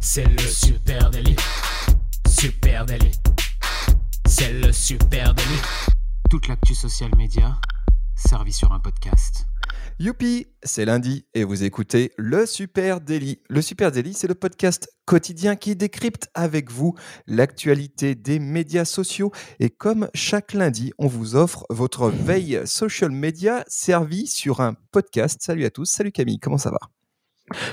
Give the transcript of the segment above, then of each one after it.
C'est le super délit. Super délit. C'est le super délit. Toute l'actu social média servie sur un podcast. Youpi, c'est lundi et vous écoutez le Super Daily. Le Super Daily, c'est le podcast quotidien qui décrypte avec vous l'actualité des médias sociaux. Et comme chaque lundi, on vous offre votre veille social media servie sur un podcast. Salut à tous, salut Camille, comment ça va?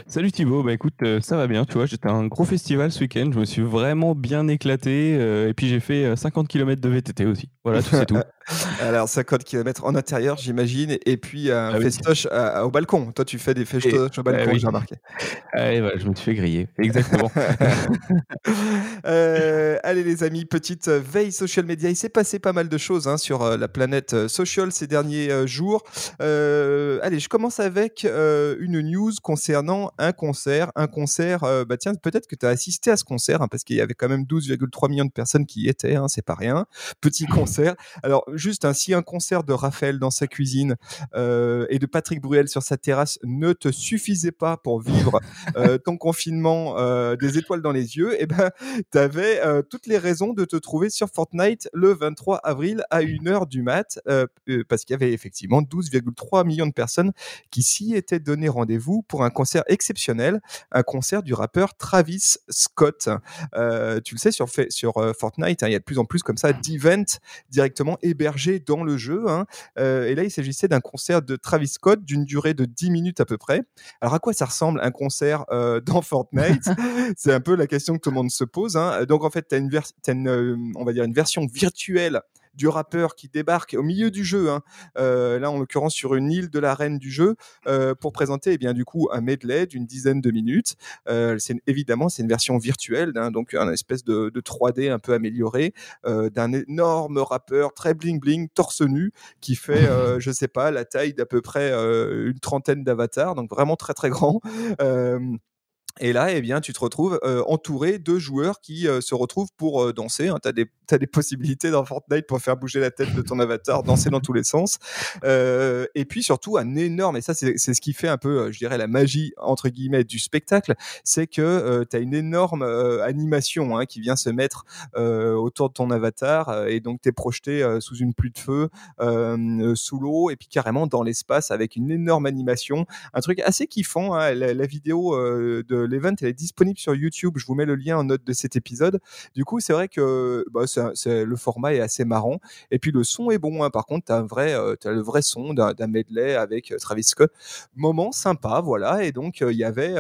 Salut Thibaut, bah écoute, euh, ça va bien, tu vois, j'étais un gros festival ce week-end, je me suis vraiment bien éclaté, euh, et puis j'ai fait 50 euh, km de VTT aussi. Voilà, c'est tout. Alors 50 km en intérieur, j'imagine, et puis un ah festoche au balcon. Toi, tu fais des festoches au balcon, j'ai remarqué. Ah, je me suis fait griller, exactement. allez les amis, petite veille social media. Il s'est passé pas mal de choses hein, sur la planète social ces derniers jours. allez, je commence avec une news concernant un concert. Un concert, euh, bah tiens, peut-être que tu as assisté à ce concert, hein, parce qu'il y avait quand même 12,3 millions de personnes qui y étaient, hein, c'est pas rien. Petit concert. Alors, juste, ainsi un concert de Raphaël dans sa cuisine euh, et de Patrick Bruel sur sa terrasse ne te suffisait pas pour vivre euh, ton confinement des étoiles dans les yeux, et eh ben, tu avais toutes les raisons de te trouver sur Fortnite le 23 avril à 1h du mat, parce qu'il y avait effectivement 12,3 millions de personnes qui s'y étaient donné rendez-vous pour un concert exceptionnel, un concert du rappeur Travis Scott. Euh, tu le sais, sur, sur euh, Fortnite, hein, il y a de plus en plus comme ça d'events directement hébergés dans le jeu. Hein. Euh, et là, il s'agissait d'un concert de Travis Scott d'une durée de 10 minutes à peu près. Alors, à quoi ça ressemble un concert dans Fortnite? C'est un peu la question que tout le monde se pose. Hein. Donc, en fait, tu as, une, une on va dire une version virtuelle du rappeur qui débarque au milieu du jeu, hein, euh, là en l'occurrence sur une île de l'arène du jeu, euh, pour présenter eh bien du coup un medley d'une dizaine de minutes. Euh, c'est évidemment c'est une version virtuelle, hein, donc un espèce de, 3D un peu amélioré d'un énorme rappeur très bling bling torse nu qui fait je sais pas la taille d'à peu près une trentaine d'avatars, donc vraiment très très grand. Et là, eh bien, tu te retrouves entouré de joueurs qui se retrouvent pour danser. Hein. Tu as, des possibilités dans Fortnite pour faire bouger la tête de ton avatar, danser dans tous les sens. et puis surtout, un énorme, et ça c'est ce qui fait un peu, je dirais, la magie, entre guillemets, du spectacle, c'est que tu as une énorme animation hein, qui vient se mettre autour de ton avatar. et donc, tu es projeté sous une pluie de feu, sous l'eau, et puis carrément dans l'espace avec une énorme animation. Un truc assez kiffant. Hein. La, la, vidéo de l'event, elle est disponible sur YouTube. Je vous mets le lien en note de cet épisode. Du coup, c'est vrai que bah, le format est assez marrant. Et puis le son est bon. Hein. Par contre, tu as, euh, le vrai son d'un medley avec euh, Travis Scott. Moment sympa, voilà. Et donc, euh, il y avait,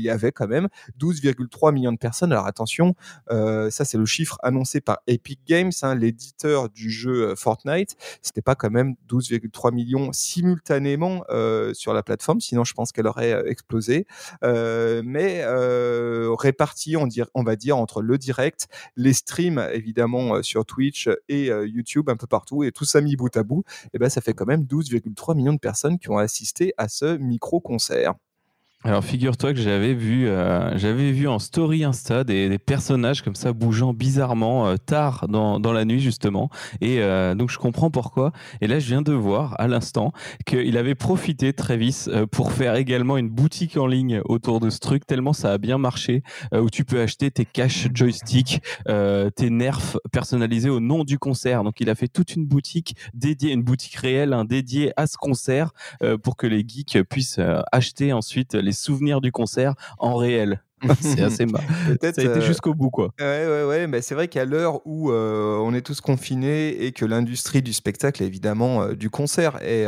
y avait quand même 12,3 millions de personnes. Alors attention, ça c'est le chiffre annoncé par Epic Games, hein, l'éditeur du jeu Fortnite. C'était pas quand même 12,3 millions simultanément sur la plateforme, sinon je pense qu'elle aurait explosé. mais mais répartis, on, va dire, entre le direct, les streams évidemment sur Twitch et YouTube un peu partout, et tout ça mis bout à bout, et eh ben, ça fait quand même 12,3 millions de personnes qui ont assisté à ce micro-concert. Alors figure-toi que j'avais vu, euh, j'avais vu en story Insta des, personnages comme ça bougeant bizarrement euh, tard dans, dans, la nuit justement, et euh, donc je comprends pourquoi. Et là je viens de voir à l'instant qu'il avait profité Travis pour faire également une boutique en ligne autour de ce truc tellement ça a bien marché, où tu peux acheter tes caches joystick, tes nerfs personnalisés au nom du concert. Donc il a fait toute une boutique dédiée, une boutique réelle, hein, dédiée à ce concert pour que les geeks puissent acheter ensuite les souvenirs du concert en réel. c'est assez marrant. Ça a été euh, jusqu'au bout, quoi. Ouais, ouais, ouais. Mais c'est vrai qu'à l'heure où euh, on est tous confinés et que l'industrie du spectacle, évidemment, euh, du concert est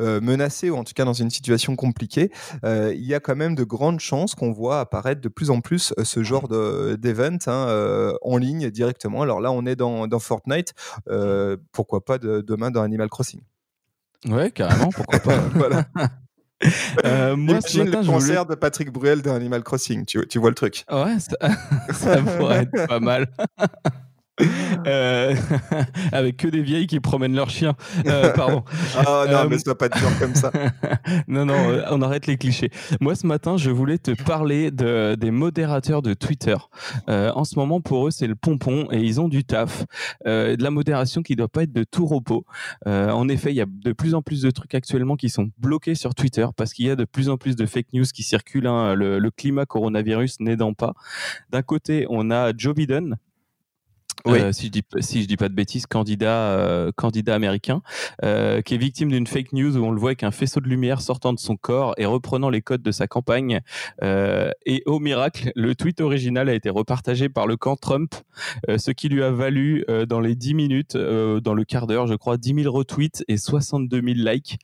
menacée ou en tout cas dans une situation compliquée, il y a quand même de grandes chances qu'on voit apparaître de plus en plus ce genre d'event hein, en ligne directement. Alors là, on est dans, dans Fortnite. pourquoi pas demain dans Animal Crossing Ouais, carrément, pourquoi pas. voilà. Euh, moi, le concert de Patrick Bruel d'Animal Crossing, tu, tu vois le truc. Ouais, ça, pourrait être pas mal. Euh, avec que des vieilles qui promènent leurs chiens. Euh, pardon. Ah non, mais ça pas dur comme ça. non, non, on arrête les clichés. Moi, ce matin, je voulais te parler de, des modérateurs de Twitter. en ce moment, pour eux, c'est le pompon et ils ont du taf. de la modération qui ne doit pas être de tout repos. en effet, il y a de plus en plus de trucs actuellement qui sont bloqués sur Twitter parce qu'il y a de plus en plus de fake news qui circulent. Hein. le, le climat coronavirus n'aidant pas. D'un côté, on a Joe Biden euh, si je dis si je dis pas de bêtises, candidat euh, candidat américain euh, qui est victime d'une fake news où on le voit avec un faisceau de lumière sortant de son corps et reprenant les codes de sa campagne. et au miracle, le tweet original a été repartagé par le camp Trump, ce qui lui a valu dans les 10 minutes, dans le quart d'heure, je crois, 10 000 retweets et 62 000 likes.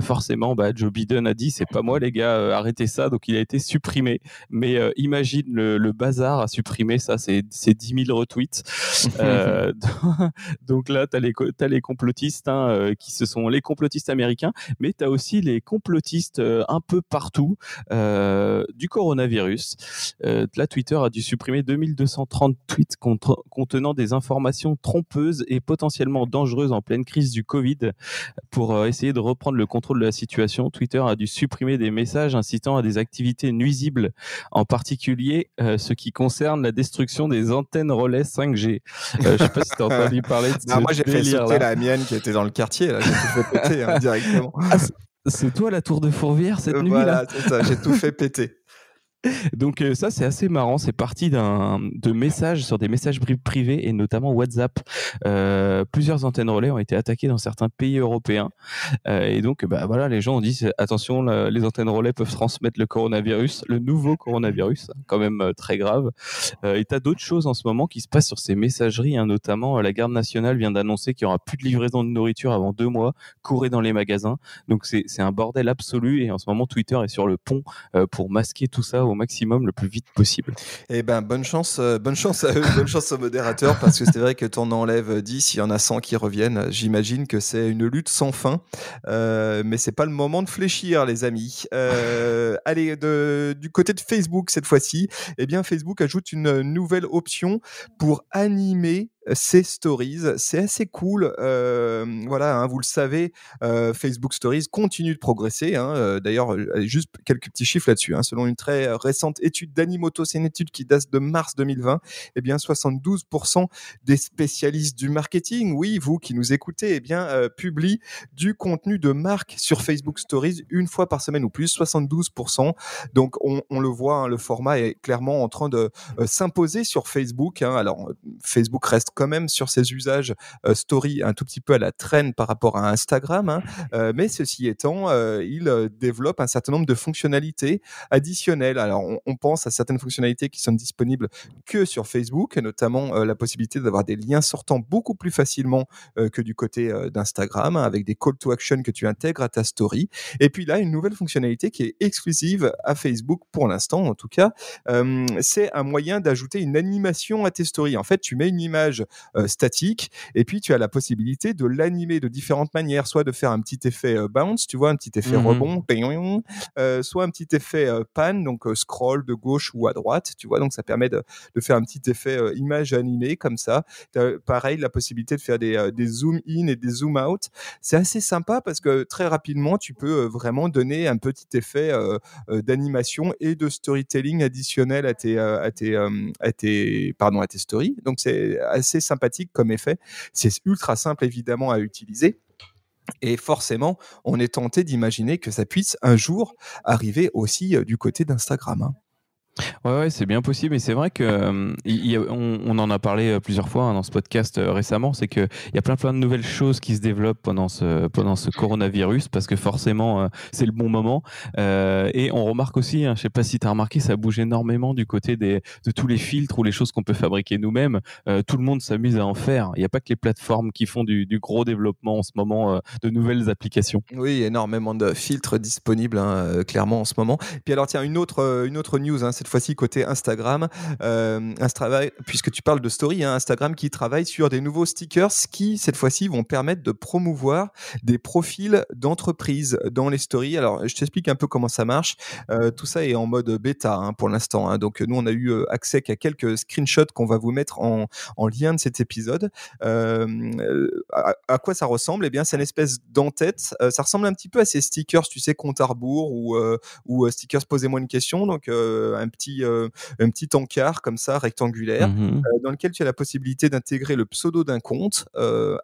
forcément, bah, Joe Biden a dit c'est pas moi les gars, arrêtez ça. Donc il a été supprimé. Mais imagine le, le, bazar à supprimer ça, c'est 10 000 retweets. Euh, donc là, tu as as les complotistes hein, euh, qui se sont les complotistes américains, mais tu as aussi les complotistes euh, un peu partout du coronavirus. là, Twitter a dû supprimer 2230 tweets contenant des informations trompeuses et potentiellement dangereuses en pleine crise du Covid. Pour essayer de reprendre le contrôle de la situation, Twitter a dû supprimer des messages incitant à des activités nuisibles, en particulier ce qui concerne la destruction des antennes relais 5G. Euh, je sais pas si t'as entendu parler de non, Moi, j'ai fait sauter la mienne qui était dans le quartier. J'ai tout fait péter hein, directement. Ah, c'est toi la tour de Fourvière cette nuit là Voilà, c'est ça. J'ai tout fait péter. Donc euh, ça c'est assez marrant, c'est parti d'un de messages sur des messages privés et notamment WhatsApp. Euh, plusieurs antennes relais ont été attaquées dans certains pays européens euh, et donc bah voilà les gens ont dit attention les antennes relais peuvent transmettre le coronavirus, le nouveau coronavirus, quand même très grave. et t'as d'autres choses en ce moment qui se passent sur ces messageries, hein, notamment la garde nationale vient d'annoncer qu'il y aura plus de livraison de nourriture avant deux mois, courez dans les magasins. Donc c'est un bordel absolu et en ce moment Twitter est sur le pont pour masquer tout ça au maximum le plus vite possible. Eh ben, bonne chance, euh, bonne chance à eux, bonne chance aux modérateurs, parce que c'est vrai que t'en enlèves 10, il y en a 100 qui reviennent. J'imagine que c'est une lutte sans fin, euh, mais c'est pas le moment de fléchir, les amis. Euh, allez, du côté de Facebook cette fois-ci, eh bien, Facebook ajoute une nouvelle option pour animer ces stories. C'est assez cool. Voilà, hein, vous le savez, Facebook Stories continue de progresser. Hein, D'ailleurs, juste quelques petits chiffres là-dessus. Hein, selon une très récente étude d'Animoto, c'est une étude qui date de mars 2020. Eh bien, 72% des spécialistes du marketing, oui, vous qui nous écoutez, eh bien, publient du contenu de marque sur Facebook Stories une fois par semaine ou plus. 72%. Donc, on, on le voit, le format est clairement en train de s'imposer sur Facebook. Alors, Facebook reste quand même sur ses usages euh, story un tout petit peu à la traîne par rapport à Instagram, hein. euh, mais ceci étant, euh, il développe un certain nombre de fonctionnalités additionnelles. Alors, on, pense à certaines fonctionnalités qui sont disponibles que sur Facebook, notamment la possibilité d'avoir des liens sortants beaucoup plus facilement que du côté d'Instagram, hein, avec des call to action que tu intègres à ta story. Et puis là, une nouvelle fonctionnalité qui est exclusive à Facebook pour l'instant, en tout cas, c'est un moyen d'ajouter une animation à tes stories. En fait, tu mets une image euh, statique. Et puis, tu as la possibilité de l'animer de différentes manières, soit de faire un petit effet euh, bounce, tu vois, un petit effet mmh rebond, euh, soit un petit effet pan, donc scroll de gauche ou à droite, tu vois. Donc, ça permet de, de faire un petit effet image animée comme ça. pareil, la possibilité de faire des, des zoom in et des zoom out. C'est assez sympa parce que très rapidement, tu peux vraiment donner un petit effet d'animation et de storytelling additionnel à tes, à tes, à tes, pardon, à tes stories. Donc, c'est assez sympathique comme effet. C'est ultra simple évidemment à utiliser. Et forcément, on est tenté d'imaginer que ça puisse un jour arriver aussi euh, du côté d'Instagram. Ouais, ouais c'est bien possible. Et c'est vrai que euh, en a parlé euh, plusieurs fois hein, dans ce podcast euh, récemment. C'est qu'il y a plein, plein de nouvelles choses qui se développent pendant ce, pendant ce coronavirus parce que forcément, c'est le bon moment. et on remarque aussi, hein, je sais pas si tu as remarqué, ça bouge énormément du côté des, de tous les filtres ou les choses qu'on peut fabriquer nous-mêmes. tout le monde s'amuse à en faire. Il n'y a pas que les plateformes qui font du, du gros développement en ce moment de nouvelles applications. Oui, énormément de filtres disponibles, hein, clairement en ce moment. Puis alors, tiens, une autre, une autre news, hein, cette fois-ci côté Instagram, puisque tu parles de story, hein, Instagram qui travaille sur des nouveaux stickers qui, cette fois-ci, vont permettre de promouvoir des profils d'entreprise dans les stories. Alors, je t'explique un peu comment ça marche. tout ça est en mode bêta hein, pour l'instant. Hein. Donc, nous, on a eu accès qu'à quelques screenshots qu'on va vous mettre en, lien de cet épisode. à, quoi ça ressemble? Eh bien, c'est une espèce d'entête. ça ressemble un petit peu à ces stickers, tu sais, compte à rebours ou, ou stickers posez-moi une question. Donc, un petit, un petit encart comme ça, rectangulaire, mmh dans lequel tu as la possibilité d'intégrer le pseudo d'un compte,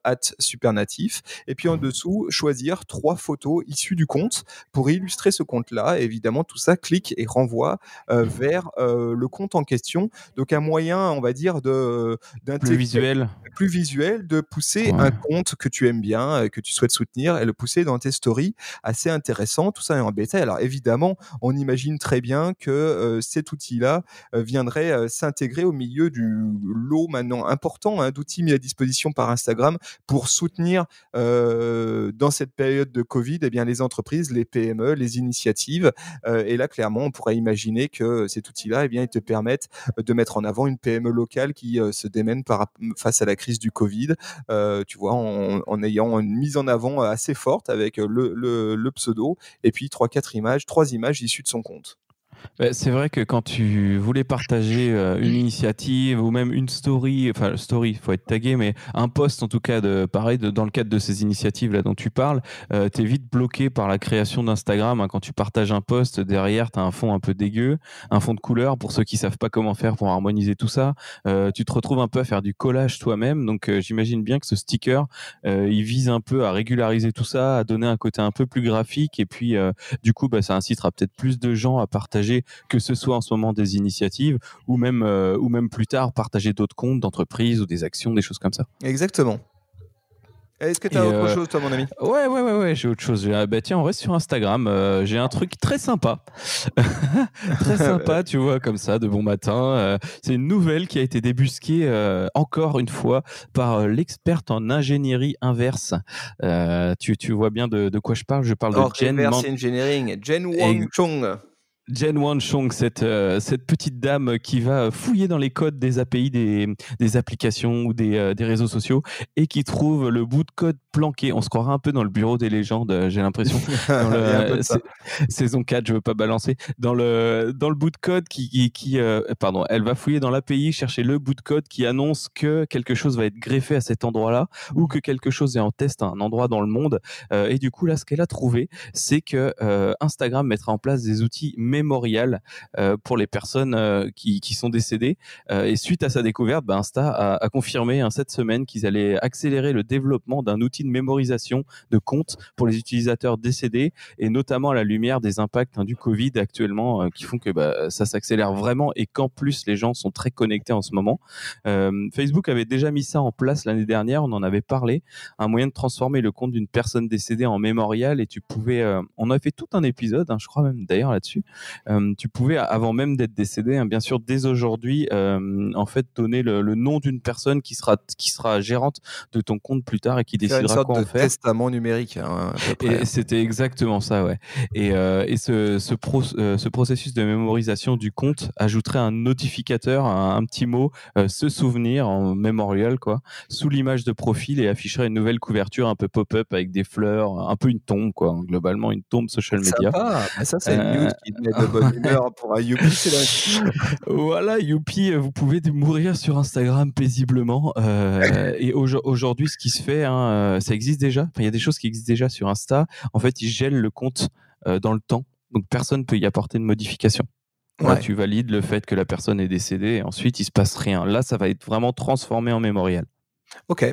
at supernatif, et puis en dessous, choisir trois photos issues du compte pour illustrer ce compte-là. Évidemment, tout ça clique et renvoie vers le compte en question. Donc, un moyen, on va dire, de plus visuel, plus visuel, de pousser un compte que tu aimes bien, que tu souhaites soutenir, et le pousser dans tes stories. Assez intéressant. Tout ça est en bêta. Alors, évidemment, on imagine très bien que cet outil-là viendrait s'intégrer au milieu du lot maintenant important hein, d'outils mis à disposition par Instagram pour soutenir dans cette période de Covid eh bien, les entreprises, les PME, les initiatives. et là, clairement, on pourrait imaginer que cet outil-là, eh bien, il te permette de mettre en avant une PME locale qui se démène face à la crise du Covid, tu vois, en, ayant une mise en avant assez forte avec le, le pseudo et puis trois, quatre images, trois images issues de son compte. Bah, c'est vrai que quand tu voulais partager euh, une initiative ou même une story, enfin story, il faut être tagué, mais un post en tout cas, de, pareil, dans le cadre de ces initiatives là dont tu parles, euh, tu es vite bloqué par la création d'Instagram. Hein. quand tu partages un post, derrière, tu as un fond un peu dégueu, un fond de couleur pour ceux qui savent pas comment faire pour harmoniser tout ça. Euh, tu te retrouves un peu à faire du collage toi-même. Donc j'imagine bien que ce sticker, il vise un peu à régulariser tout ça, à donner un côté un peu plus graphique. Et puis, du coup, bah, ça incitera peut-être plus de gens à partager que ce soit en ce moment des initiatives ou même, euh, ou même plus tard partager d'autres comptes d'entreprise ou des actions, des choses comme ça. Exactement. Est-ce que tu as autre euh, chose, toi, mon ami? Ouais, ouais, ouais, ouais j'ai autre chose. Ah, bah, tiens, on reste sur Instagram. Euh, j'ai un truc très sympa. très sympa, tu vois, comme ça, de bon matin. c'est une nouvelle qui a été débusquée encore une fois par l'experte en ingénierie inverse. tu, tu vois bien de, de, quoi je parle Je parle de Jen Engineering. Jen Wang Chong. Jen Wanchong, cette, euh, cette petite dame qui va fouiller dans les codes des API des, des applications ou des, euh, des, réseaux sociaux et qui trouve le bout de code planqué. On se croirait un peu dans le bureau des légendes, euh, j'ai l'impression. saison 4, je veux pas balancer. Dans le, dans le bout de code qui, qui, pardon, elle va fouiller dans l'API, chercher le bout de code qui annonce que quelque chose va être greffé à cet endroit-là ou que quelque chose est en test à un endroit dans le monde. et du coup, là, ce qu'elle a trouvé, c'est que Instagram mettra en place des outils mémorial euh, pour les personnes euh, qui, sont décédées. Euh, et suite à sa découverte, bah, Insta a, confirmé hein, cette semaine qu'ils allaient accélérer le développement d'un outil de mémorisation de comptes pour les utilisateurs décédés, et notamment à la lumière des impacts hein, du Covid actuellement, qui font que bah, ça s'accélère vraiment et qu'en plus les gens sont très connectés en ce moment. Facebook avait déjà mis ça en place l'année dernière, on en avait parlé, un moyen de transformer le compte d'une personne décédée en mémorial, et tu pouvais, on a fait tout un épisode, hein, je crois même d'ailleurs là-dessus, euh, tu pouvais, avant même d'être décédé, hein, bien sûr, dès aujourd'hui, euh, en fait, donner le, nom d'une personne qui sera, qui sera gérante de ton compte plus tard et qui décidera une sorte quoi de en faire. testament numérique. Hein, et c'était exactement ça, ouais. Et, euh, et ce, ce, ce, processus de mémorisation du compte ajouterait un notificateur, un, petit mot, se souvenir en mémorial, quoi, sous l'image de profil et afficherait une nouvelle couverture un peu pop-up avec des fleurs, un peu une tombe, quoi, globalement une tombe social media. Sympa. Ça, c'est une news qui de bonne humeur pour un Youpi. voilà, Youpi, vous pouvez mourir sur Instagram paisiblement. Euh, et aujourd'hui, ce qui se fait, hein, euh, ça existe déjà? il y a des choses qui existent déjà sur Insta. En fait, ils gèlent le compte euh, dans le temps. Donc, personne ne peut y apporter de modification. tu valides le fait que la personne est décédée et ensuite il se passe rien. Là, ça va être vraiment transformé en mémorial. Ok,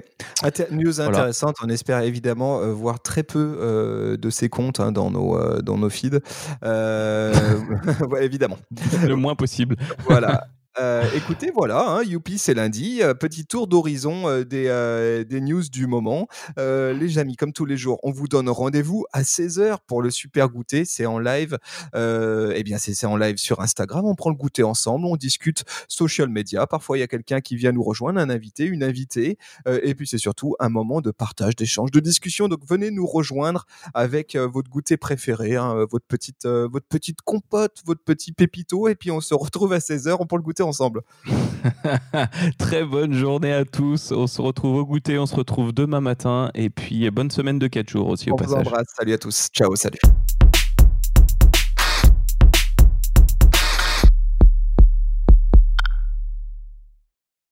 news intéressante. On espère évidemment euh, voir très peu euh, de ces comptes hein, dans, nos, euh, dans nos feeds. évidemment. Le moins possible. voilà. Euh, écoutez, voilà, hein, youpi, c'est lundi. Euh, petit tour d'horizon euh, des, des news du moment. les amis, comme tous les jours, on vous donne rendez-vous à 16h pour le super goûter. C'est en live. eh bien, c'est en live sur Instagram. On prend le goûter ensemble, on discute social media. Parfois, il y a quelqu'un qui vient nous rejoindre, un invité, une invitée. et puis, c'est surtout un moment de partage, d'échange, de discussion. Donc, venez nous rejoindre avec votre goûter préféré, hein, votre, petite, votre petite compote, votre petit pépito. Et puis, on se retrouve à 16h. On prend le goûter ensemble. Très bonne journée à tous. On se retrouve au goûter. On se retrouve demain matin. Et puis, bonne semaine de 4 jours aussi on au passage. Vous embrasse. Salut à tous. Ciao, salut.